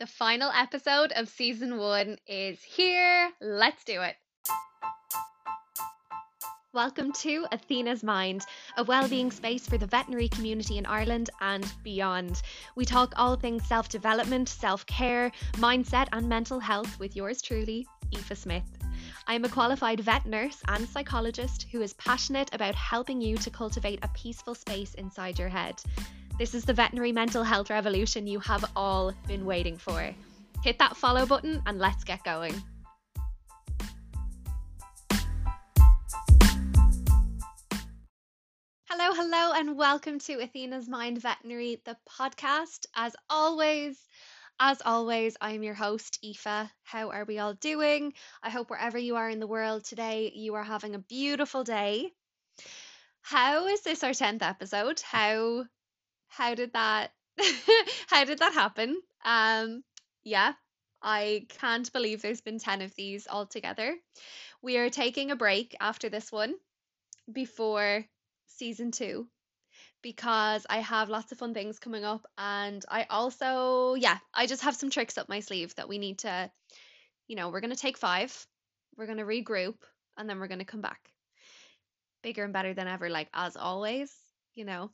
The final episode of season one is here. Let's do it. Welcome to Athena's Mind, a well-being space for the veterinary community in Ireland and beyond. We talk all things self-development, self-care, mindset and mental health with yours truly, Aoife Smith. I am a qualified vet nurse and psychologist who is passionate about helping you to cultivate a peaceful space inside your head. This is the veterinary mental health revolution you have all been waiting for. Hit that follow button and let's get going. Hello, hello, and welcome to Athena's Mind Veterinary, the podcast. As always, as always, I'm your host, Aoife. How are we all doing? I hope wherever you are in the world today, you are having a beautiful day. How is this our 10th episode? How how did that how did that happen? Um yeah, I can't believe there's been 10 of these altogether. We are taking a break after this one before season 2 because I have lots of fun things coming up and I also yeah, I just have some tricks up my sleeve that we need to you know, we're going to take 5. We're going to regroup and then we're going to come back. Bigger and better than ever like as always, you know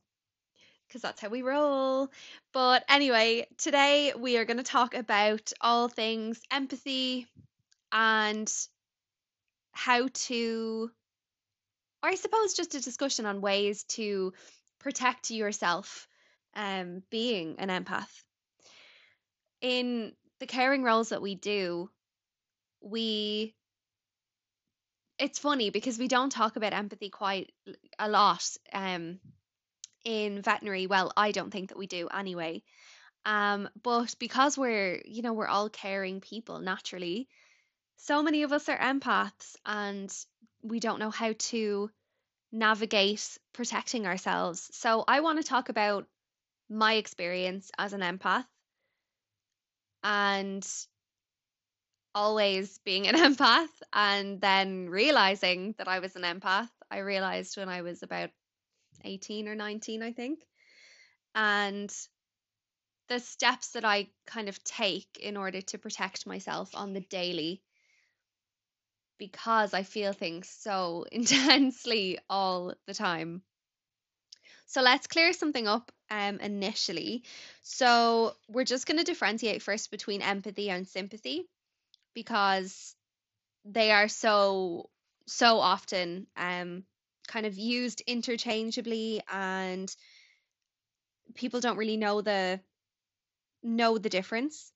because that's how we roll. But anyway, today we are going to talk about all things empathy and how to, or I suppose just a discussion on ways to protect yourself um, being an empath. In the caring roles that we do, we it's funny because we don't talk about empathy quite a lot um in veterinary, well, I don't think that we do anyway. Um, but because we're, you know, we're all caring people naturally, so many of us are empaths and we don't know how to navigate protecting ourselves. So I want to talk about my experience as an empath and always being an empath and then realizing that I was an empath. I realized when I was about 18 or 19, I think. And the steps that I kind of take in order to protect myself on the daily because I feel things so intensely all the time. So let's clear something up um, initially. So we're just going to differentiate first between empathy and sympathy because they are so so often um, kind of used interchangeably and people don't really know the know the difference.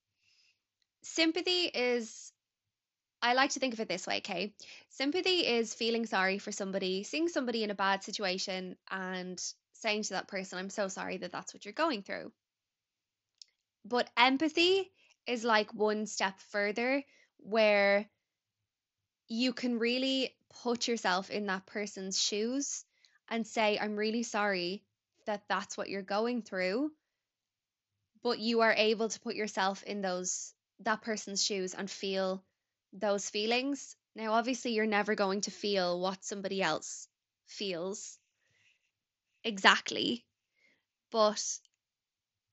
Sympathy is I like to think of it this way, okay? Sympathy is feeling sorry for somebody, seeing somebody in a bad situation and saying to that person, I'm so sorry that that's what you're going through. But empathy is like one step further where you can really put yourself in that person's shoes and say, I'm really sorry that that's what you're going through. But you are able to put yourself in those that person's shoes and feel those feelings. Now, obviously, you're never going to feel what somebody else feels exactly, but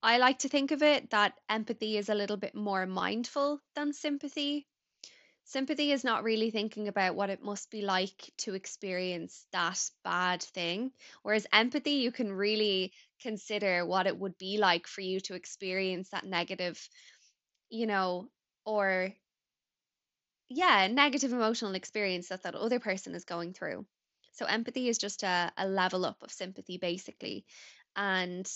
I like to think of it that empathy is a little bit more mindful than sympathy. Sympathy is not really thinking about what it must be like to experience that bad thing, whereas empathy, you can really consider what it would be like for you to experience that negative, you know, or yeah, negative emotional experience that that other person is going through. So empathy is just a, a level up of sympathy, basically. And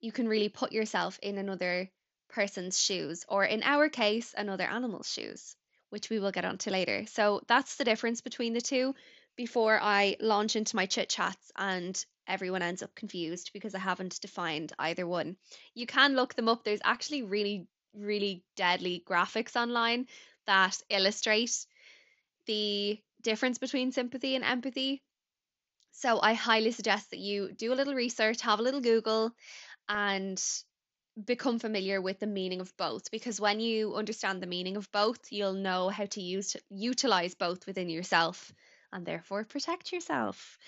you can really put yourself in another person's shoes, or in our case, another animal's shoes which we will get onto later. So that's the difference between the two before I launch into my chit chats and everyone ends up confused because I haven't defined either one. You can look them up. There's actually really, really deadly graphics online that illustrate the difference between sympathy and empathy. So I highly suggest that you do a little research, have a little Google, and become familiar with the meaning of both because when you understand the meaning of both you'll know how to use utilize both within yourself and therefore protect yourself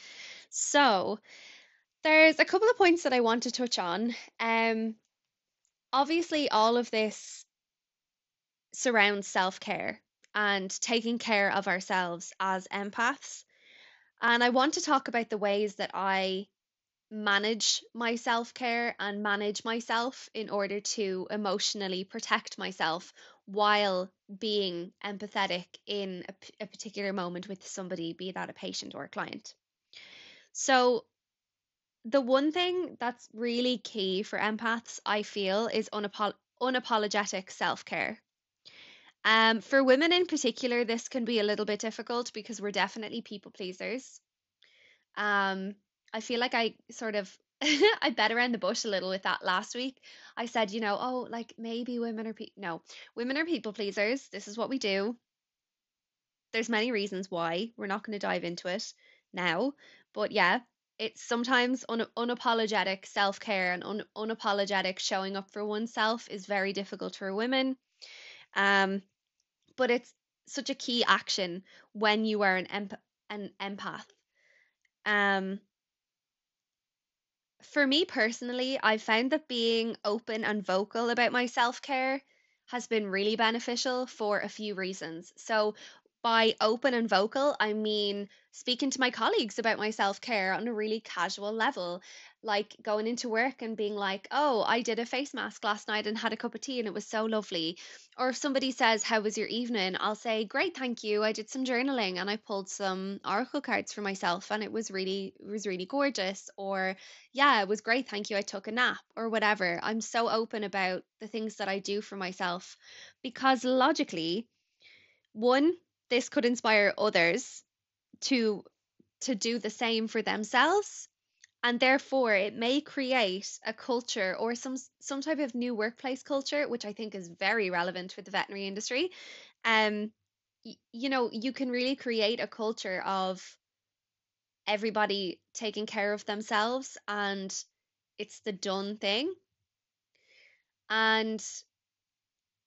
so there's a couple of points that i want to touch on um obviously all of this surrounds self care and taking care of ourselves as empaths. And I want to talk about the ways that I manage my self care and manage myself in order to emotionally protect myself while being empathetic in a, particular moment with somebody, be that a patient or a client. So, the one thing that's really key for empaths, I feel, is unapo- unapologetic self care. Um, for women in particular, this can be a little bit difficult because we're definitely people pleasers. Um, I feel like I sort of I bet around the bush a little with that last week. I said, you know, oh, like maybe women are pe no, women are people pleasers. This is what we do. There's many reasons why. We're not going to dive into it now, but yeah, it's sometimes un unapologetic self-care and un unapologetic showing up for oneself is very difficult for women. Um, but it's such a key action when you are an emp an empath. Um, For me personally, I've found that being open and vocal about my self-care has been really beneficial for a few reasons. So, by open and vocal, I mean speaking to my colleagues about my self-care on a really casual level, like going into work and being like, "Oh, I did a face mask last night and had a cup of tea and it was so lovely." Or if somebody says, "How was your evening?" I'll say, "Great, thank you. I did some journaling and I pulled some oracle cards for myself and it was really it was really gorgeous." Or yeah, it was great. Thank you. I took a nap or whatever. I'm so open about the things that I do for myself because logically, one, this could inspire others to to do the same for themselves and therefore it may create a culture or some some type of new workplace culture which I think is very relevant for the veterinary industry. Um you know, you can really create a culture of everybody taking care of themselves and it's the done thing. And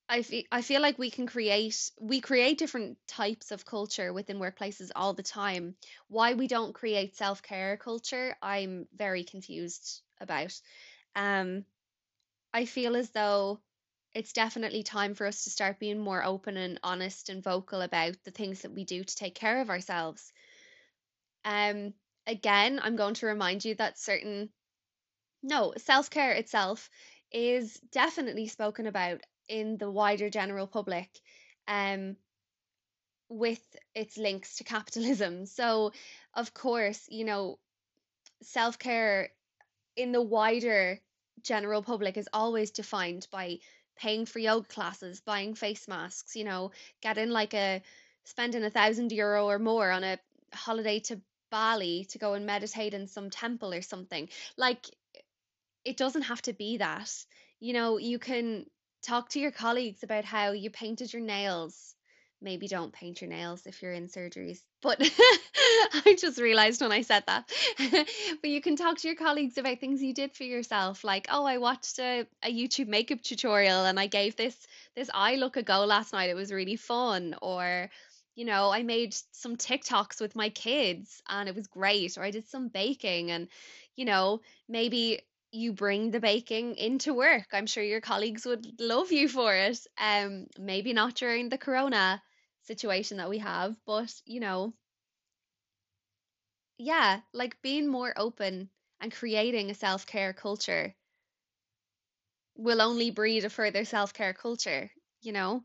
I feel I feel like we can create we create different types of culture within workplaces all the time. Why we don't create self-care culture, I'm very confused about. Um, I feel as though it's definitely time for us to start being more open and honest and vocal about the things that we do to take care of ourselves. Um, again, I'm going to remind you that certain No, self-care itself is definitely spoken about in the wider general public, um, with its links to capitalism. So, of course, you know, self-care in the wider general public is always defined by paying for yoga classes, buying face masks, you know, getting like a spending a thousand euro or more on a holiday to Bali to go and meditate in some temple or something. Like it doesn't have to be that. You know, you can talk to your colleagues about how you painted your nails. Maybe don't paint your nails if you're in surgeries. But I just realized when I said that. But you can talk to your colleagues about things you did for yourself, like, oh, I watched a, a YouTube makeup tutorial and I gave this this eye look a go last night. It was really fun. Or, you know, I made some TikToks with my kids and it was great. Or I did some baking and, you know, maybe you bring the baking into work. I'm sure your colleagues would love you for it. Um, maybe not during the corona situation that we have, but you know, yeah, like being more open and creating a self-care culture will only breed a further self-care culture, you know?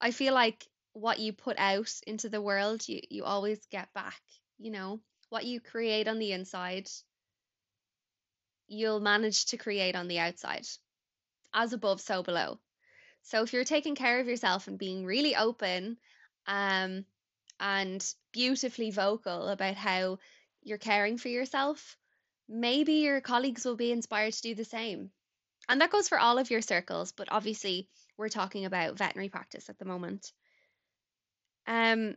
I feel like what you put out into the world, you, you always get back, you know? What you create on the inside, you'll manage to create on the outside. As above, so below. So if you're taking care of yourself and being really open, um, and beautifully vocal about how you're caring for yourself, maybe your colleagues will be inspired to do the same. And that goes for all of your circles, but obviously we're talking about veterinary practice at the moment. Um,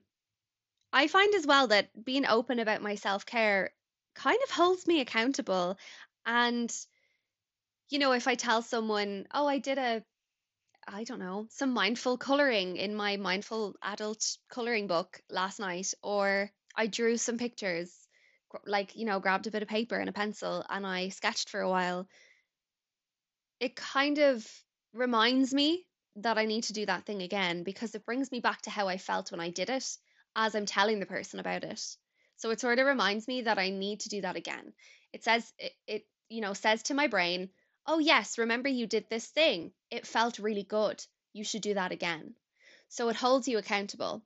I find as well that being open about my self-care kind of holds me accountable. And, you know, if I tell someone, oh, I did a I don't know, some mindful coloring in my mindful adult coloring book last night, or I drew some pictures, like, you know, grabbed a bit of paper and a pencil and I sketched for a while. It kind of reminds me that I need to do that thing again because it brings me back to how I felt when I did it as I'm telling the person about it. So it sort of reminds me that I need to do that again. It says it, it you know says to my brain, "Oh yes, remember you did this thing. It felt really good. You should do that again." So it holds you accountable.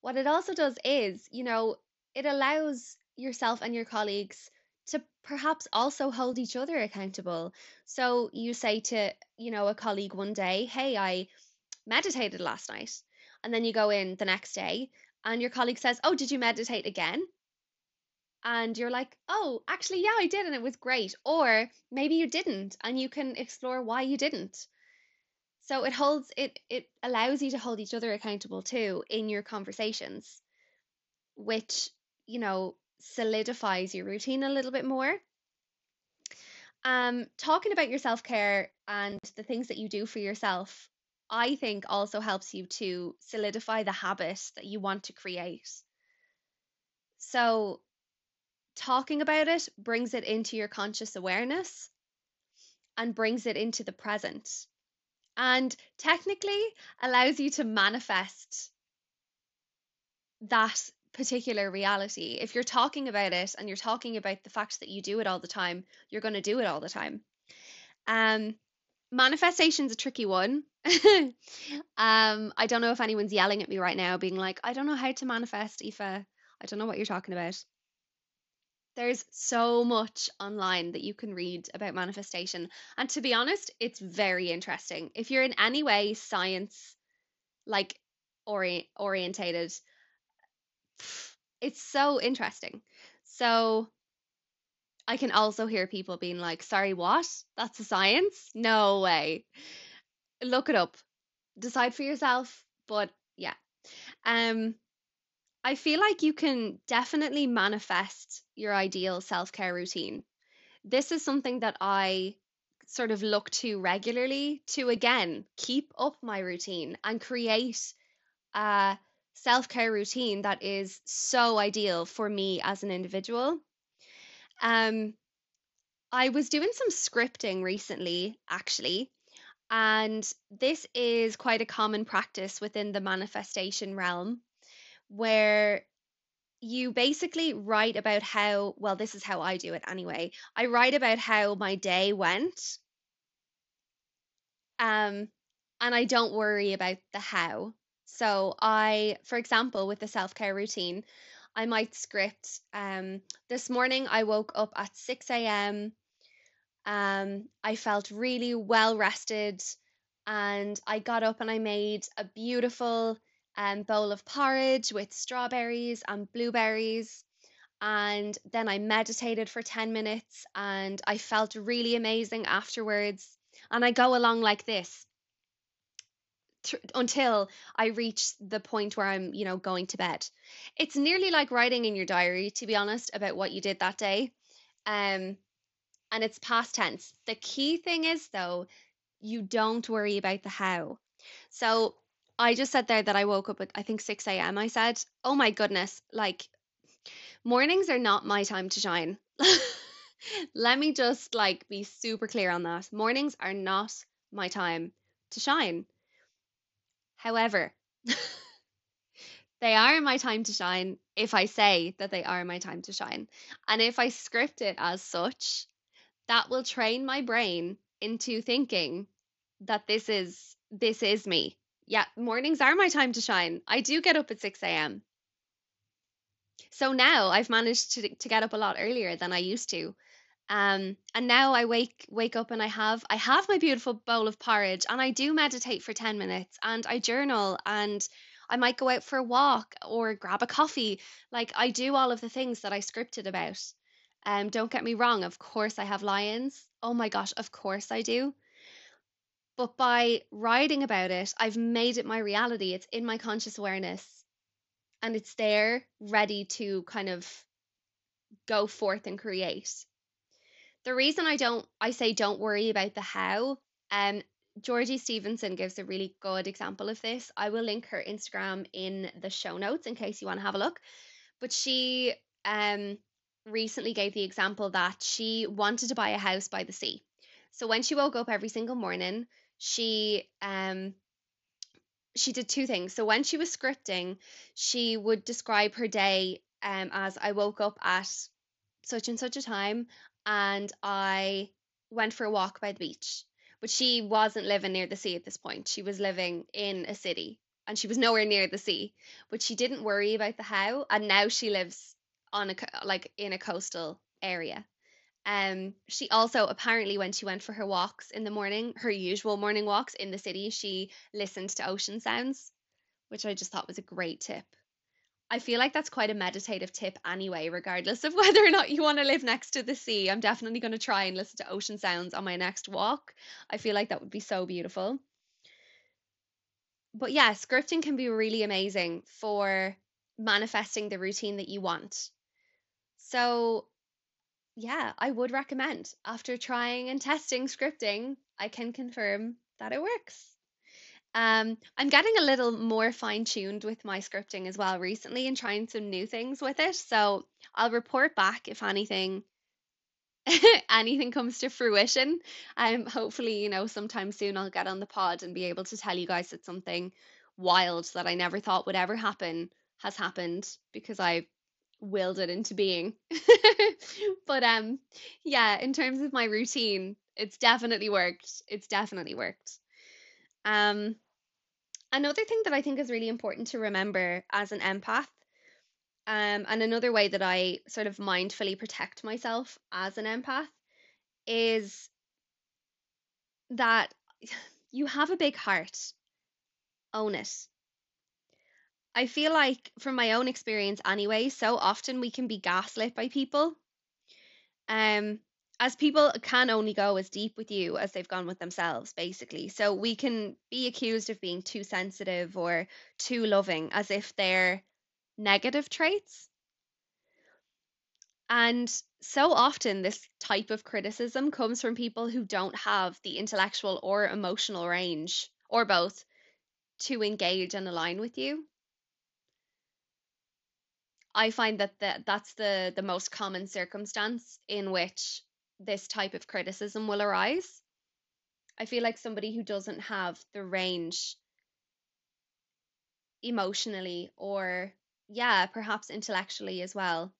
What it also does is, you know, it allows yourself and your colleagues to perhaps also hold each other accountable. So you say to, you know, a colleague one day, "Hey, I meditated last night." And then you go in the next day and your colleague says, "Oh, did you meditate again?" And you're like, oh, actually, yeah, I did, and it was great. Or maybe you didn't, and you can explore why you didn't. So it holds it it allows you to hold each other accountable too in your conversations, which, you know, solidifies your routine a little bit more. Um, talking about your self-care and the things that you do for yourself, I think also helps you to solidify the habit that you want to create. So talking about it brings it into your conscious awareness and brings it into the present and technically allows you to manifest that particular reality. If you're talking about it and you're talking about the fact that you do it all the time, you're going to do it all the time. Um, manifestation's a tricky one. um, I don't know if anyone's yelling at me right now, being like, I don't know how to manifest, Aoife. I don't know what you're talking about. There's so much online that you can read about manifestation. And to be honest, it's very interesting. If you're in any way science like ori- orientated, it's so interesting. So I can also hear people being like, sorry, what? That's a science? No way. Look it up. Decide for yourself. But yeah. Um I feel like you can definitely manifest your ideal self care routine. This is something that I sort of look to regularly to again keep up my routine and create a self care routine that is so ideal for me as an individual. Um, I was doing some scripting recently, actually, and this is quite a common practice within the manifestation realm where you basically write about how, well, this is how I do it anyway. I write about how my day went. Um, and I don't worry about the how. So I, for example, with the self-care routine, I might script um this morning I woke up at 6 a.m. Um, I felt really well rested and I got up and I made a beautiful um, bowl of porridge with strawberries and blueberries. And then I meditated for 10 minutes and I felt really amazing afterwards. And I go along like this th- until I reach the point where I'm, you know, going to bed. It's nearly like writing in your diary, to be honest, about what you did that day. Um, and it's past tense. The key thing is, though, you don't worry about the how. So I just said there that I woke up at I think 6 a.m. I said, oh my goodness, like mornings are not my time to shine. Let me just like be super clear on that. Mornings are not my time to shine. However, they are my time to shine if I say that they are my time to shine. And if I script it as such, that will train my brain into thinking that this is this is me yeah, mornings are my time to shine. I do get up at 6 a.m. So now I've managed to to get up a lot earlier than I used to. Um, and now I wake wake up and I have I have my beautiful bowl of porridge and I do meditate for 10 minutes and I journal and I might go out for a walk or grab a coffee. Like I do all of the things that I scripted about. Um, don't get me wrong, of course I have lions. Oh my gosh, of course I do. But by writing about it, I've made it my reality. It's in my conscious awareness and it's there ready to kind of go forth and create. The reason I don't I say don't worry about the how, um Georgie Stevenson gives a really good example of this. I will link her Instagram in the show notes in case you want to have a look. But she um recently gave the example that she wanted to buy a house by the sea. So when she woke up every single morning, she um she did two things. So when she was scripting, she would describe her day um, as I woke up at such and such a time and I went for a walk by the beach. But she wasn't living near the sea at this point. She was living in a city and she was nowhere near the sea. But she didn't worry about the how. And now she lives on a like in a coastal area. Um, she also apparently when she went for her walks in the morning, her usual morning walks in the city, she listened to ocean sounds, which I just thought was a great tip. I feel like that's quite a meditative tip anyway, regardless of whether or not you want to live next to the sea. I'm definitely going to try and listen to ocean sounds on my next walk. I feel like that would be so beautiful. But yeah, scripting can be really amazing for manifesting the routine that you want. So, yeah, I would recommend. After trying and testing scripting, I can confirm that it works. Um, I'm getting a little more fine-tuned with my scripting as well recently and trying some new things with it. So I'll report back if anything anything comes to fruition. Um, hopefully, you know, sometime soon I'll get on the pod and be able to tell you guys that something wild that I never thought would ever happen has happened because I willed it into being. but um yeah, in terms of my routine, it's definitely worked. It's definitely worked. Um another thing that I think is really important to remember as an empath, um, and another way that I sort of mindfully protect myself as an empath is that you have a big heart. Own it. I feel like, from my own experience anyway, so often we can be gaslit by people. Um, as people can only go as deep with you as they've gone with themselves, basically. So we can be accused of being too sensitive or too loving as if they're negative traits. And so often, this type of criticism comes from people who don't have the intellectual or emotional range, or both, to engage and align with you. I find that the, that's the, the most common circumstance in which this type of criticism will arise. I feel like somebody who doesn't have the range emotionally or, yeah, perhaps intellectually as well.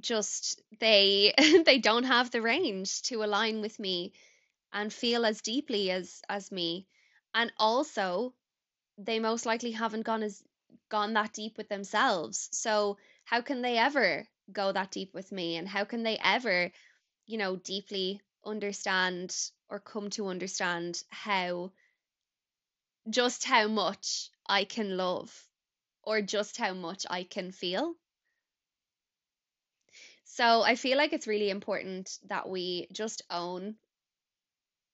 Just they they don't have the range to align with me and feel as deeply as as me. And also they most likely haven't gone as gone that deep with themselves. So how can they ever go that deep with me? And how can they ever, you know, deeply understand or come to understand how just how much I can love or just how much I can feel? So I feel like it's really important that we just own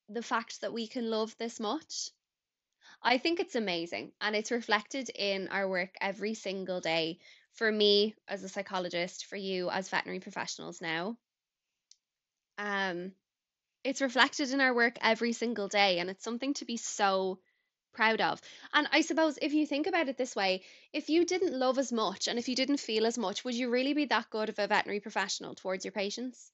the fact that we can love this much I think it's amazing and it's reflected in our work every single day. For me as a psychologist, for you as veterinary professionals now. Um it's reflected in our work every single day and it's something to be so proud of. And I suppose if you think about it this way, if you didn't love as much and if you didn't feel as much, would you really be that good of a veterinary professional towards your patients?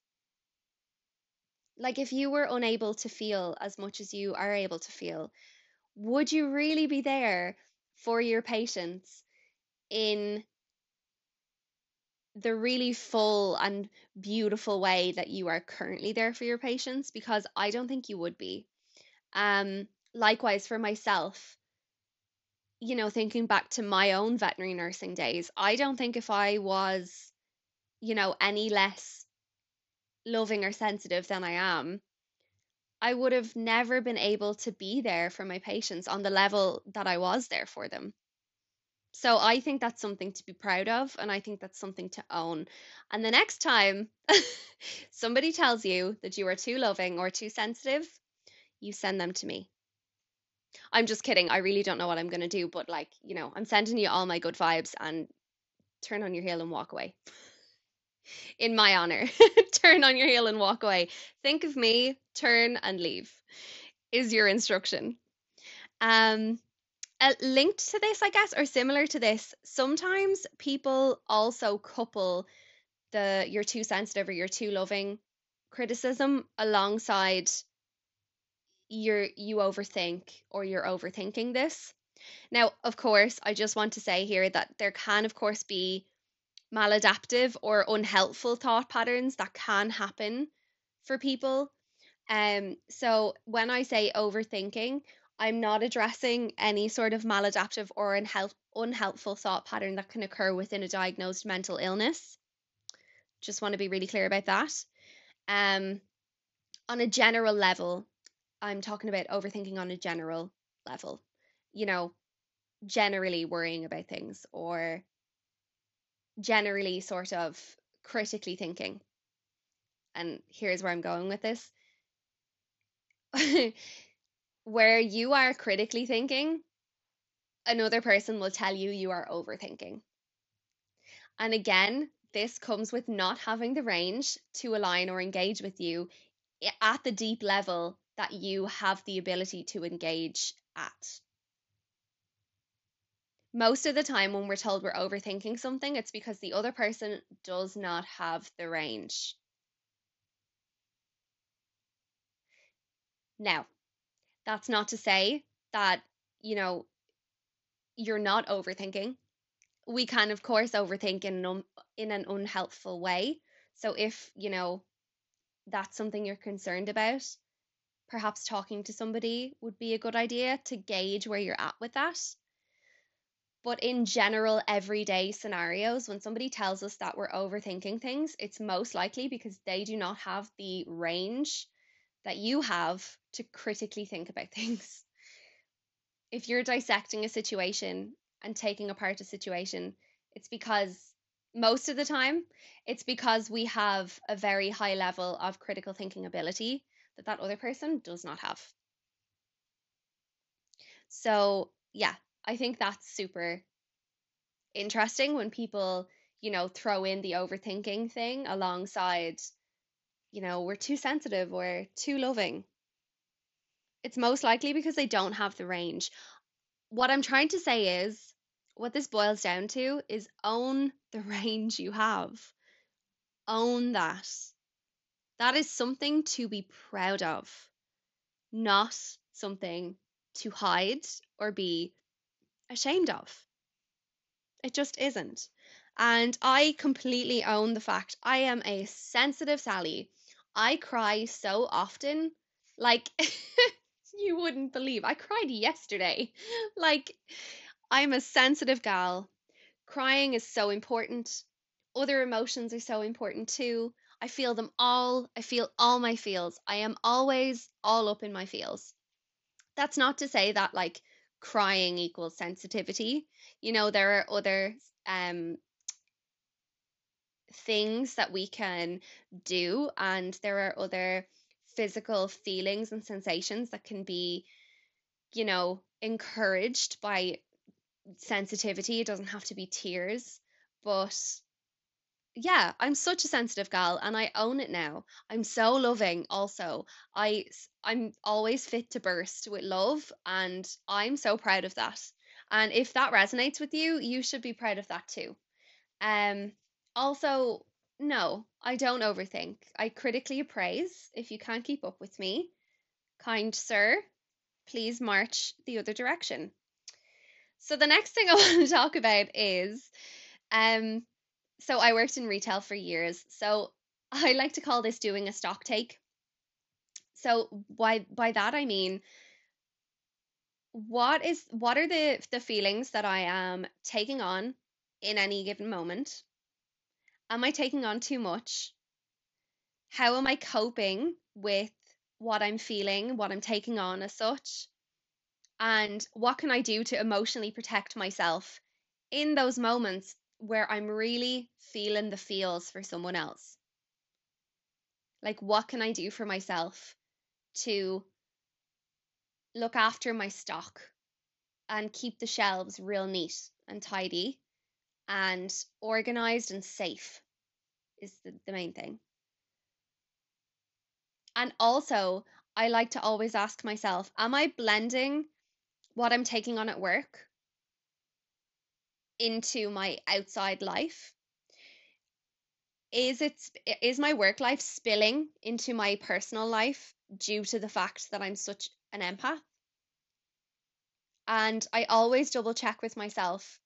Like if you were unable to feel as much as you are able to feel, would you really be there for your patients in the really full and beautiful way that you are currently there for your patients? Because I don't think you would be. Um, likewise, for myself, you know, thinking back to my own veterinary nursing days, I don't think if I was, you know, any less loving or sensitive than I am, I would have never been able to be there for my patients on the level that I was there for them. So I think that's something to be proud of, and I think that's something to own. And the next time somebody tells you that you are too loving or too sensitive, you send them to me. I'm just kidding. I really don't know what I'm going to do, but like, you know, I'm sending you all my good vibes and turn on your heel and walk away in my honor. turn on your heel and walk away. Think of me, turn and leave is your instruction. Um, uh, linked to this, I guess, or similar to this, sometimes people also couple the you're too sensitive or you're too loving criticism alongside you're you overthink or you're overthinking this. Now, of course, I just want to say here that there can, of course, be maladaptive or unhelpful thought patterns that can happen for people. Um, so when I say overthinking, I'm not addressing any sort of maladaptive or unhelp- unhelpful thought pattern that can occur within a diagnosed mental illness. Just want to be really clear about that. Um, on a general level, I'm talking about overthinking on a general level. You know, generally worrying about things or generally sort of critically thinking. And here's where I'm going with this. where you are critically thinking, another person will tell you you are overthinking. And again, this comes with not having the range to align or engage with you at the deep level that you have the ability to engage at. Most of the time, when we're told we're overthinking something, it's because the other person does not have the range. Now, that's not to say that, you know, you're not overthinking. We can, of course, overthink in an, in an unhelpful way. So if, you know, that's something you're concerned about, perhaps talking to somebody would be a good idea to gauge where you're at with that. But in general, everyday scenarios, when somebody tells us that we're overthinking things, it's most likely because they do not have the range that you have to critically think about things. If you're dissecting a situation and taking apart a situation, it's because most of the time it's because we have a very high level of critical thinking ability that that other person does not have. So, yeah, I think that's super interesting when people, you know, throw in the overthinking thing alongside, you know, we're too sensitive we're too loving. It's most likely because they don't have the range. What I'm trying to say is, what this boils down to is own the range you have. Own that. That is something to be proud of, not something to hide or be ashamed of. It just isn't. And I completely own the fact I am a sensitive Sally. I cry so often. Like, you wouldn't believe. I cried yesterday. Like, I'm a sensitive gal. Crying is so important. Other emotions are so important too. I feel them all. I feel all my feels. I am always all up in my feels. That's not to say that, like, crying equals sensitivity. You know, there are other um things that we can do and there are other physical feelings and sensations that can be you know encouraged by sensitivity it doesn't have to be tears but yeah, I'm such a sensitive gal and I own it now. I'm so loving also. I I'm always fit to burst with love and I'm so proud of that. And if that resonates with you, you should be proud of that too. Um also no, I don't overthink. I critically appraise if you can't keep up with me. Kind sir, please march the other direction. So the next thing I want to talk about is um so I worked in retail for years. So I like to call this doing a stock take. So by by that I mean what is what are the the feelings that I am taking on in any given moment? Am I taking on too much? How am I coping with what I'm feeling, what I'm taking on as such? And what can I do to emotionally protect myself in those moments where I'm really feeling the feels for someone else. Like, what can I do for myself to look after my stock and keep the shelves real neat and tidy and organized and safe is the, the main thing. And also, I like to always ask myself, am I blending what I'm taking on at work into my outside life? Is it is my work life spilling into my personal life due to the fact that I'm such an empath? And I always double check with myself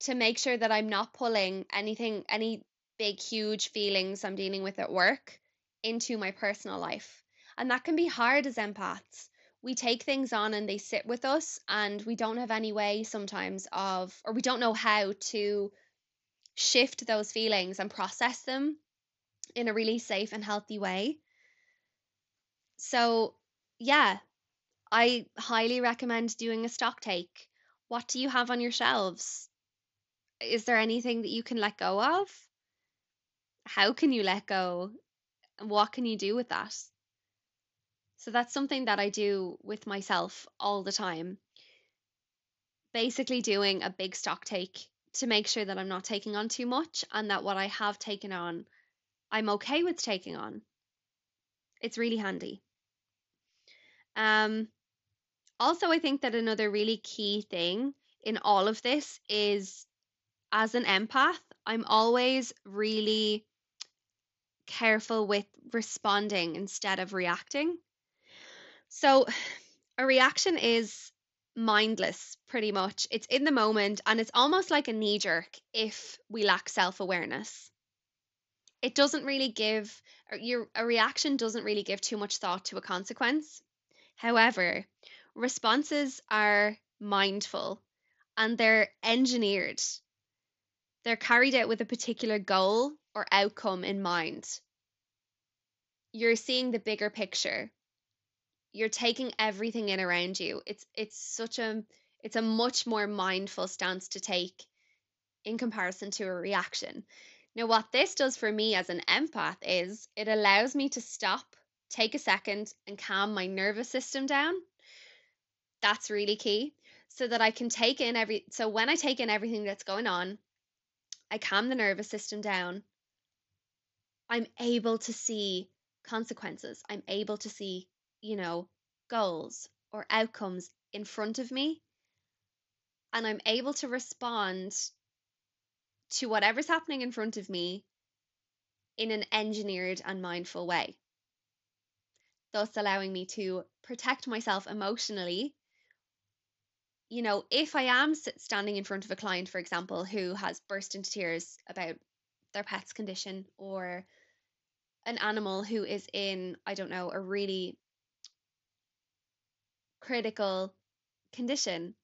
to make sure that I'm not pulling anything, any big, huge feelings I'm dealing with at work into my personal life. And that can be hard as empaths. We take things on and they sit with us, and we don't have any way sometimes of, or we don't know how to shift those feelings and process them in a really safe and healthy way. So, yeah, I highly recommend doing a stock take. What do you have on your shelves? Is there anything that you can let go of? How can you let go? What can you do with that? So that's something that I do with myself all the time. Basically, doing a big stock take to make sure that I'm not taking on too much and that what I have taken on, I'm okay with taking on. It's really handy. Um, also, I think that another really key thing in all of this is as an empath, I'm always really careful with responding instead of reacting. So, a reaction is mindless pretty much. It's in the moment and it's almost like a knee jerk if we lack self awareness. It doesn't really give, your, a reaction doesn't really give too much thought to a consequence. However, responses are mindful and they're engineered. They're carried out with a particular goal or outcome in mind. You're seeing the bigger picture. You're taking everything in around you. It's it's such a it's a much more mindful stance to take in comparison to a reaction. Now what this does for me as an empath is it allows me to stop, take a second and calm my nervous system down that's really key so that I can take in every so when I take in everything that's going on, I calm the nervous system down. I'm able to see consequences. I'm able to see, you know, goals or outcomes in front of me. And I'm able to respond to whatever's happening in front of me in an engineered and mindful way, thus allowing me to protect myself emotionally you know, if I am standing in front of a client, for example, who has burst into tears about their pet's condition or an animal who is in, I don't know, a really critical condition,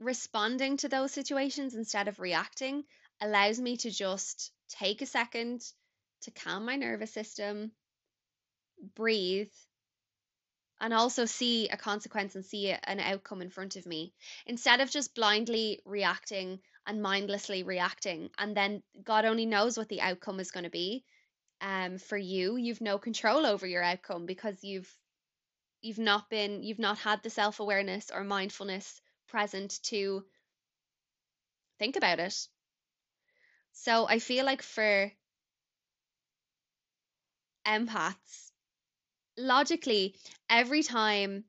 responding to those situations instead of reacting allows me to just take a second to calm my nervous system, breathe, and also see a consequence and see an outcome in front of me. Instead of just blindly reacting and mindlessly reacting and then god only knows what the outcome is going to be um for you you've no control over your outcome because you've you've not been you've not had the self-awareness or mindfulness present to think about it so i feel like for empaths logically, every time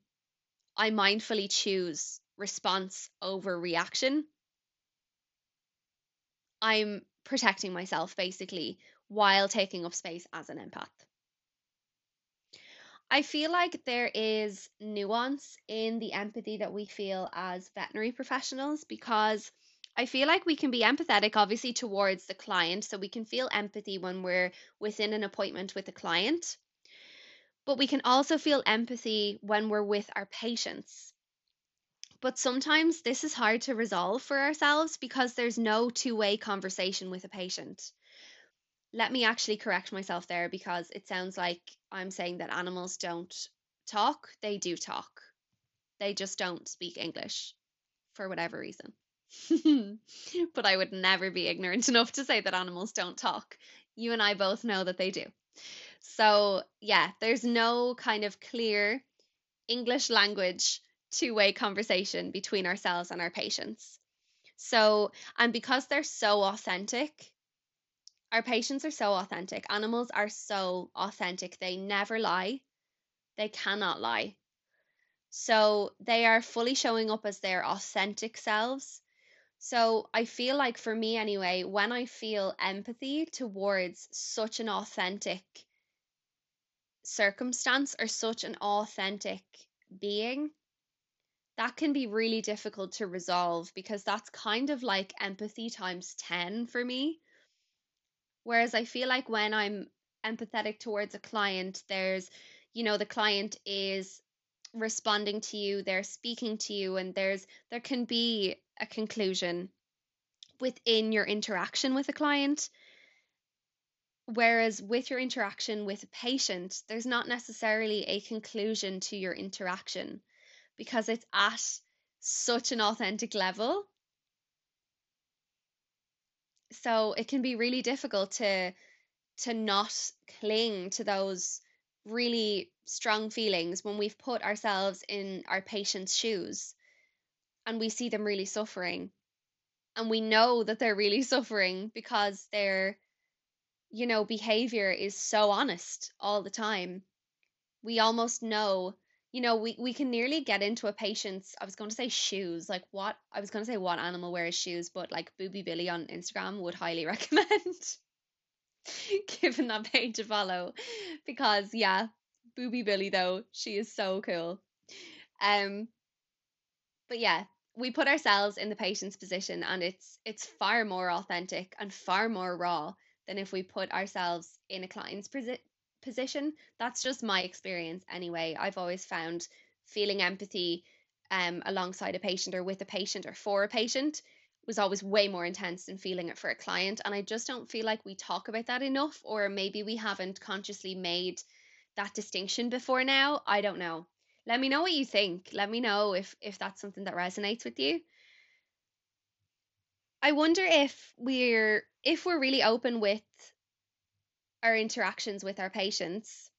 I mindfully choose response over reaction, I'm protecting myself basically while taking up space as an empath. I feel like there is nuance in the empathy that we feel as veterinary professionals because I feel like we can be empathetic, obviously, towards the client. So we can feel empathy when we're within an appointment with a client. But we can also feel empathy when we're with our patients. But sometimes this is hard to resolve for ourselves because there's no two way conversation with a patient. Let me actually correct myself there because it sounds like I'm saying that animals don't talk. They do talk, they just don't speak English for whatever reason. but I would never be ignorant enough to say that animals don't talk. You and I both know that they do. So, yeah, there's no kind of clear English language two way conversation between ourselves and our patients. So, and because they're so authentic, our patients are so authentic. Animals are so authentic. They never lie, they cannot lie. So, they are fully showing up as their authentic selves. So, I feel like for me anyway, when I feel empathy towards such an authentic circumstance or such an authentic being, that can be really difficult to resolve because that's kind of like empathy times 10 for me. Whereas I feel like when I'm empathetic towards a client, there's, you know, the client is responding to you, they're speaking to you, and there's there can be a conclusion within your interaction with a client. Whereas with your interaction with a patient, there's not necessarily a conclusion to your interaction because it's at such an authentic level. So it can be really difficult to to not cling to those really strong feelings when we've put ourselves in our patient's shoes and we see them really suffering. And we know that they're really suffering because their you know behavior is so honest all the time. We almost know you know we, we can nearly get into a patient's i was going to say shoes like what i was going to say what animal wears shoes but like booby billy on instagram would highly recommend given that page to follow because yeah booby billy though she is so cool. Um but yeah we put ourselves in the patient's position and it's it's far more authentic and far more raw than if we put ourselves in a client's position that's just my experience anyway i've always found feeling empathy um, alongside a patient or with a patient or for a patient was always way more intense than feeling it for a client. And I just don't feel like we talk about that enough, or maybe we haven't consciously made that distinction before now. I don't know. Let me know what you think. Let me know if if that's something that resonates with you. I wonder if we're if we're really open with our interactions with our patients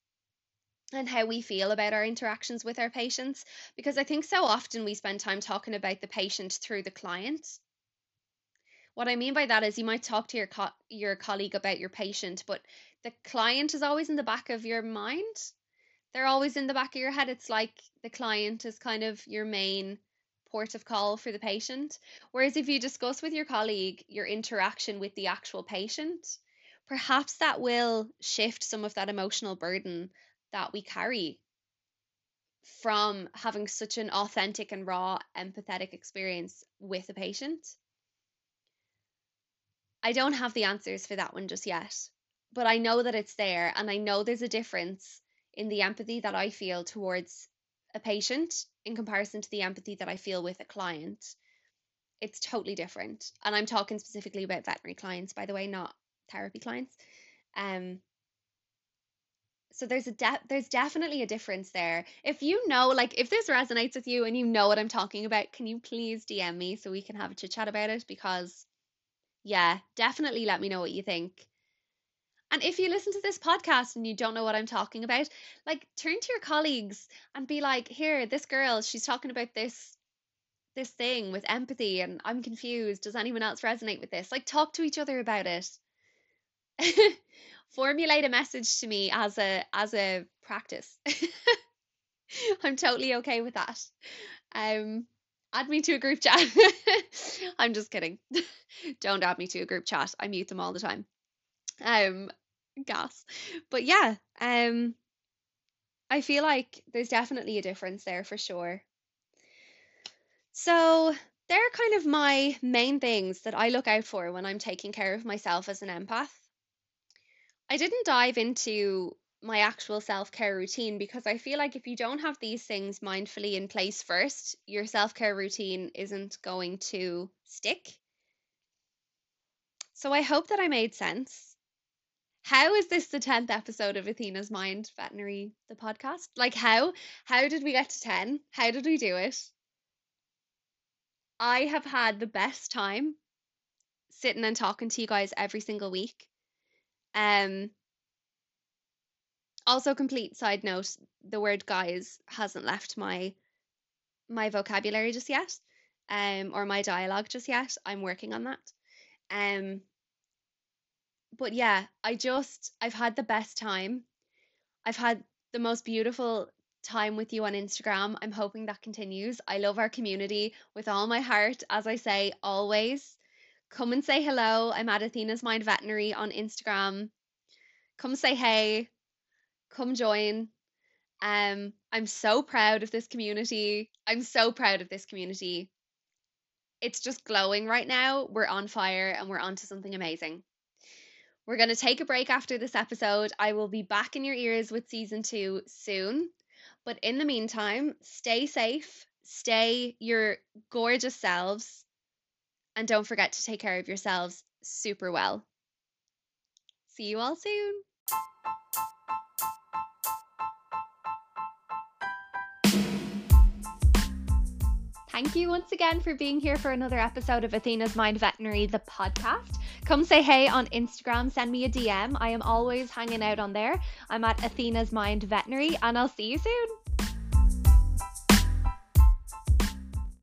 and how we feel about our interactions with our patients because I think so often we spend time talking about the patient through the client what I mean by that is you might talk to your co- your colleague about your patient, but the client is always in the back of your mind. They're always in the back of your head. It's like the client is kind of your main port of call for the patient. Whereas if you discuss with your colleague your interaction with the actual patient, perhaps that will shift some of that emotional burden that we carry from having such an authentic and raw empathetic experience with a patient. I don't have the answers for that one just yet, but I know that it's there and I know there's a difference in the empathy that I feel towards a patient in comparison to the empathy that I feel with a client. It's totally different. And I'm talking specifically about veterinary clients, by the way, not therapy clients. Um, so there's a de- there's definitely a difference there. If you know, like, if this resonates with you and you know what I'm talking about, can you please DM me so we can have a chit chat about it? Because yeah, definitely let me know what you think. And if you listen to this podcast and you don't know what I'm talking about, like turn to your colleagues and be like, "Here, this girl, she's talking about this this thing with empathy and I'm confused. Does anyone else resonate with this?" Like talk to each other about it. Formulate a message to me as a as a practice. I'm totally okay with that. Um add me to a group chat. I'm just kidding. Don't add me to a group chat. I mute them all the time. Um, gas. But yeah, um, I feel like there's definitely a difference there for sure. So they're kind of my main things that I look out for when I'm taking care of myself as an empath. I didn't dive into my actual self care routine because I feel like if you don't have these things mindfully in place first, your self care routine isn't going to stick. So I hope that I made sense. How is this the 10th episode of Athena's Mind Veterinary, the podcast? Like, how? How did we get to 10? How did we do it? I have had the best time sitting and talking to you guys every single week. Um, also, complete side note: the word "guys" hasn't left my my vocabulary just yet, um, or my dialogue just yet. I'm working on that. Um, but yeah, I just I've had the best time. I've had the most beautiful time with you on Instagram. I'm hoping that continues. I love our community with all my heart, as I say always. Come and say hello. I'm at Athena's Mind Veterinary on Instagram. Come say hey come join. Um, I'm so proud of this community. I'm so proud of this community. It's just glowing right now. We're on fire and we're on to something amazing. We're going to take a break after this episode. I will be back in your ears with season two soon. But in the meantime, stay safe, stay your gorgeous selves, and don't forget to take care of yourselves super well. See you all soon. Thank you once again for being here for another episode of Athena's Mind Veterinary, the podcast. Come say hey on Instagram, send me a DM. I am always hanging out on there. I'm at Athena's Mind Veterinary, and I'll see you soon.